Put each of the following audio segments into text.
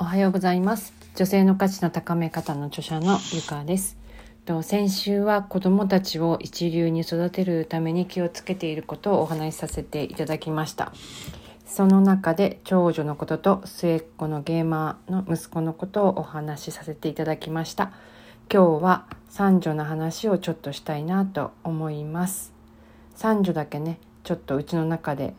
おはようございます。女性の価値の高め方の著者のゆかです。先週は子どもたちを一流に育てるために気をつけていることをお話しさせていただきました。その中で長女のことと末っ子のゲーマーの息子のことをお話しさせていただきました。今日は三女の話をちょっとしたいなと思います。三女だけねちょっとうちの中で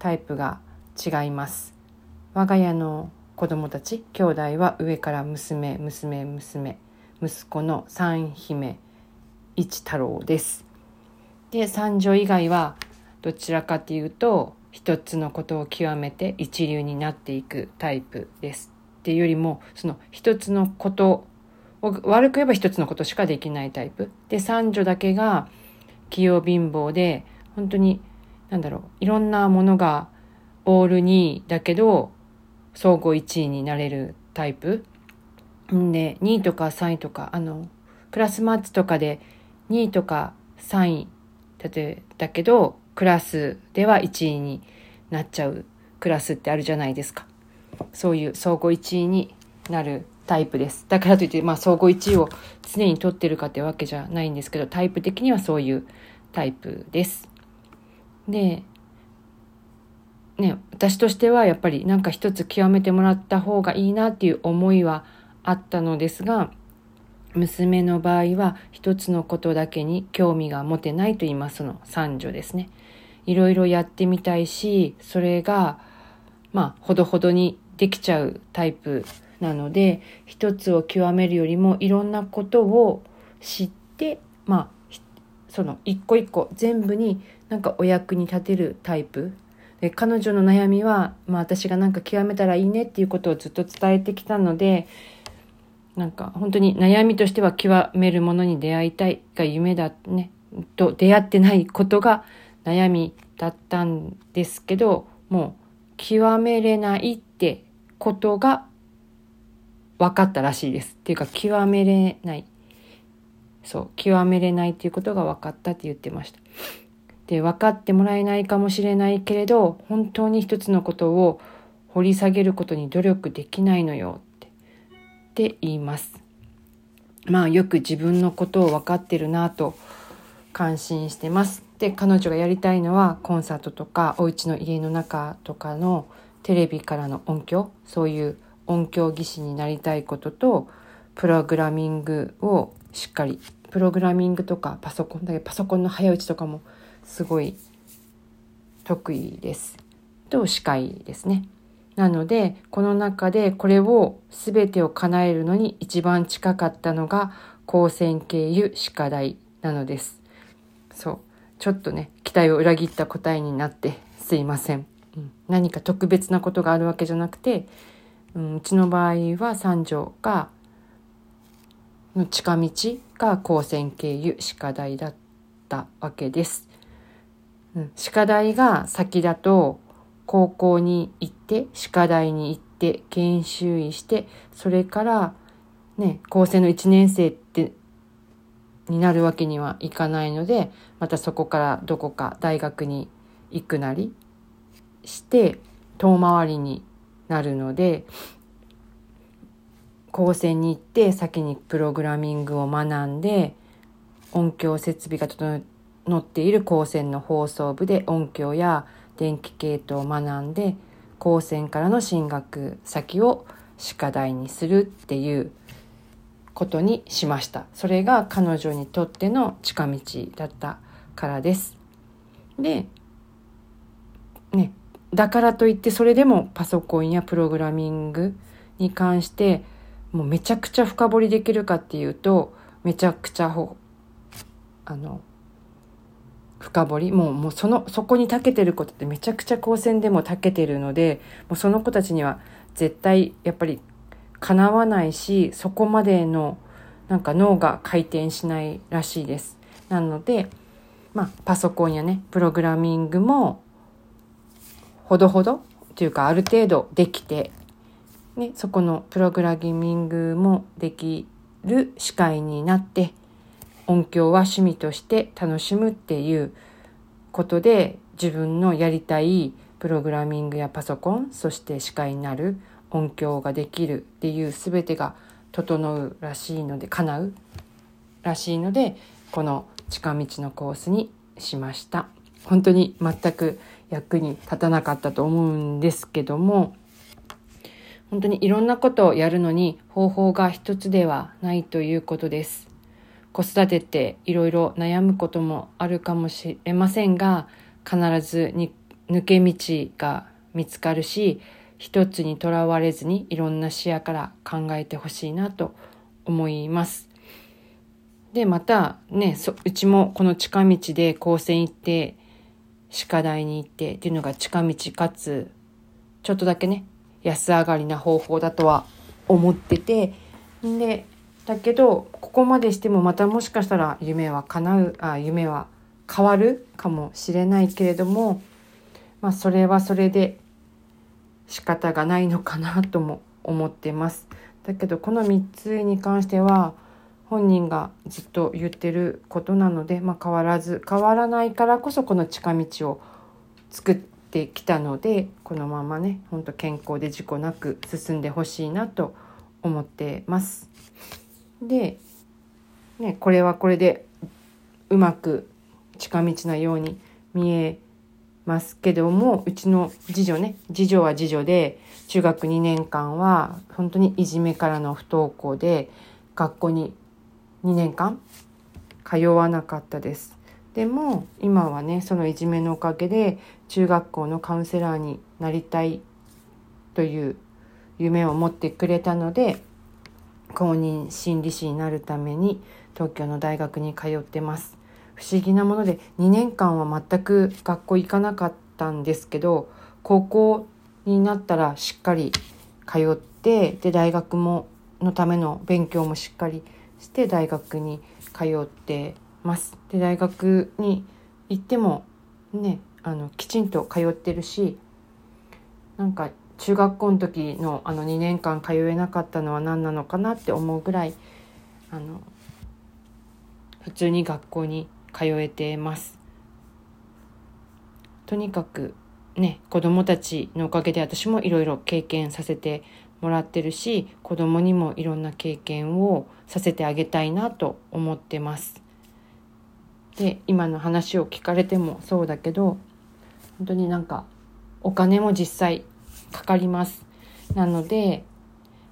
タイプが違います。我が家の子供たち兄弟は上から娘娘娘息子の三姫一太郎です。で三女以外はどちらかというと一つのことを極めて一流になっていくタイプです。っていうよりもその一つのことを悪く言えば一つのことしかできないタイプ。で三女だけが器用貧乏で本当になんだろういろんなものがオール2位だけど総合1位になれるタイプ。んで2位とか3位とかあのクラスマッチとかで2位とか3位例えだけどクラスでは1位になっちゃうクラスってあるじゃないですか。そういう総合1位になるタイプですだからといって、まあ、総合1位を常に取ってるかってわけじゃないんですけどタイプ的にはそういうタイプですでね私としてはやっぱりなんか一つ極めてもらった方がいいなっていう思いはあったのですが娘の場合は一つのことだけに興味が持てないと言いますその三女ですね。いろいろやってみたいしそれがまあほどほどにできちゃうタイプなので一つを極めるよりもいろんなことを知ってまあその一個一個全部になんかお役に立てるタイプ。で彼女の悩みは、まあ、私がなんか極めたらいいねっていうことをずっと伝えてきたのでなんか本当に悩みとしては極めるものに出会いたいが夢だね、と出会ってないことが悩みだったんですけど、もう極めれないってことが分かったらしいです。っていうか極めれない。そう、極めれないっていうことが分かったって言ってました。で、分かってもらえないかもしれないけれど、本当に一つのことを掘り下げることに努力できないのよって言います。まあよく自分のことを分かってるなと感心してます。で彼女がやりたいのはコンサートとかお家の家の中とかのテレビからの音響そういう音響技師になりたいこととプログラミングをしっかりプログラミングとかパソコンだけパソコンの早打ちとかもすごい得意です。と司会ですね。なので、この中でこれを全てを叶えるのに一番近かったのが光線経由歯科大なのです。そう。ちょっとね、期待を裏切った答えになってすいません。うん、何か特別なことがあるわけじゃなくて、うん、うちの場合は三条が、の近道が光線経由歯科大だったわけです。うん、歯科大が先だと高校に行って歯科大に行って研修医してそれからね高専の1年生ってになるわけにはいかないのでまたそこからどこか大学に行くなりして遠回りになるので高専に行って先にプログラミングを学んで音響設備が整っている高専の放送部で音響や電気系統を学んで高専からの進学先を歯科大にするっていうことにしました。それが彼女にとっての近道だったからです。でねだからといってそれでもパソコンやプログラミングに関してもうめちゃくちゃ深掘りできるかっていうとめちゃくちゃあの深掘りもうもうそのそこに長けてることってめちゃくちゃ高専でも長けてるのでもうその子たちには絶対やっぱりかなわないしそこまでのなんか脳が回転しないらしいです。なのでまあパソコンやねプログラミングもほどほどというかある程度できて、ね、そこのプログラミングもできる司会になって音響は趣味として楽しむっていうことで自分のやりたいプログラミングやパソコンそして司会になる音響ができるっていう全てが整うらしいので叶うらしいのでこの近道のコースにしました。本当に全く役に立たなかったと思うんですけども本当にいろんなことをやるのに方法が一つではないということです子育てっていろいろ悩むこともあるかもしれませんが必ずに抜け道が見つかるし一つにとらわれずにいろんな視野から考えてほしいなと思います。でまたねうちもこの近道で高専行って歯科大に行ってっていうのが近道かつちょっとだけね安上がりな方法だとは思っててでだけどここまでしてもまたもしかしたら夢は叶うあ夢は変わるかもしれないけれどもまあそれはそれで仕方がないのかなとも思ってます。だけどこの3つに関しては本人がずっと言ってることなので、まあ、変わらず変わらないからこそこの近道を作ってきたのでこのままねほんと健康で事故なく進んでほしいなと思ってます。で、ね、これはこれでうまく近道なように見えますけどもうちの次女ね次女は次女で中学2年間は本当にいじめからの不登校で学校に2年間通わなかったです。でも今はねそのいじめのおかげで中学校のカウンセラーになりたいという夢を持ってくれたので公認心理師になるために東京の大学に通ってます。不思議なもので2年間は全く学校行かなかったんですけど高校になったらしっかり通ってで大学ものための勉強もしっかりして大学に通ってます。で大学に行ってもねあのきちんと通ってるしなんか中学校の時のあの2年間通えなかったのは何なのかなって思うぐらいあの普通に学校に通えてます。とにかくね子供たちのおかげで私もいろいろ経験させてもらってるし子供にもいろんな経験をさせてあげたいなと思ってます。で今の話を聞かれてもそうだけど本当になんかお金も実際かかります。なので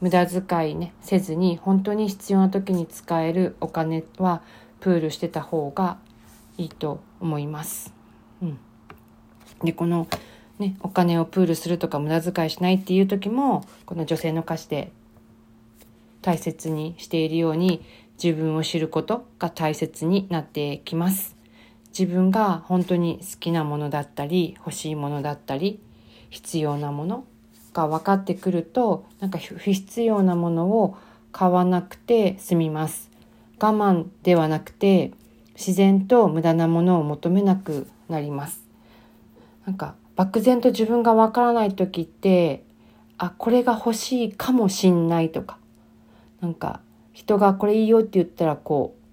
無駄遣いねせずに本当に必要な時に使えるお金はプールしてた方がいいと思います。うん、でこの、ね、お金をプールするとか無駄遣いしないっていう時もこの女性の歌詞で大切にしているように自分を知ることが大切になってきます。自分が本当に好きなものだったり欲しいものだったり必要なものが分かってくるとなんか不必要なものを買わなくて済みます。我慢ではなくて自然と無駄なものを求めなくなります。なんか漠然と自分がわからない時ってあこれが欲しいかもしんないとかなんか人がこれいいよって言ったらこう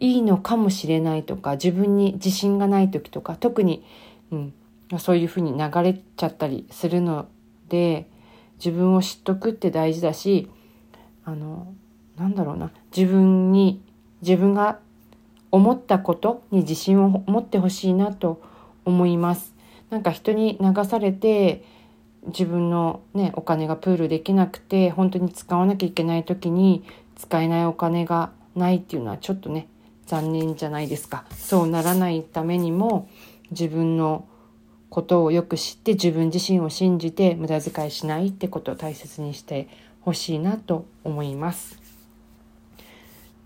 いいのかもしれないとか自分に自信がない時とか特に、うん、そういうふうに流れちゃったりするので自分を知っとくって大事だしあのなんだろうな自分に自分が思ったことに自信を持ってほしいなと思います。なんか人に流されて自分のねお金がプールできなくて本当に使わなきゃいけない時に使えないお金がないっていうのはちょっとね残念じゃないですか。そうならないためにも自分のことをよく知って自分自身を信じて無駄遣いしないってことを大切にしてほしいなと思います。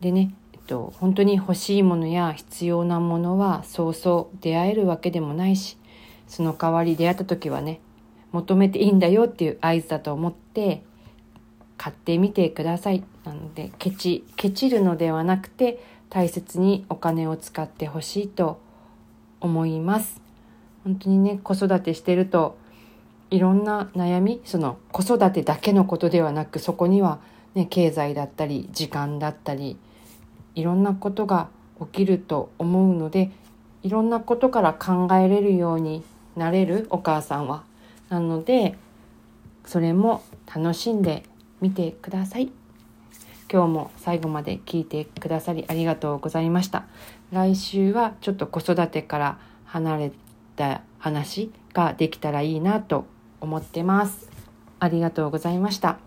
でねえっと本当に欲しいものや必要なものはそうそう出会えるわけでもないしその代わり出会った時はね求めていいんだよっていう合図だと思って買ってみてください。なのでケチケチるのではなくて大切にお金を使ってほしいと思います。本当にね子育てしてるといろんな悩みその子育てだけのことではなくそこにはね経済だったり時間だったりいろんなことが起きると思うのでいろんなことから考えれるようになれるお母さんは。なのでそれも楽しんでみてください。今日も最後まで聞いてくださりありがとうございました。来週はちょっと子育てから離れた話ができたらいいなと思ってます。ありがとうございました。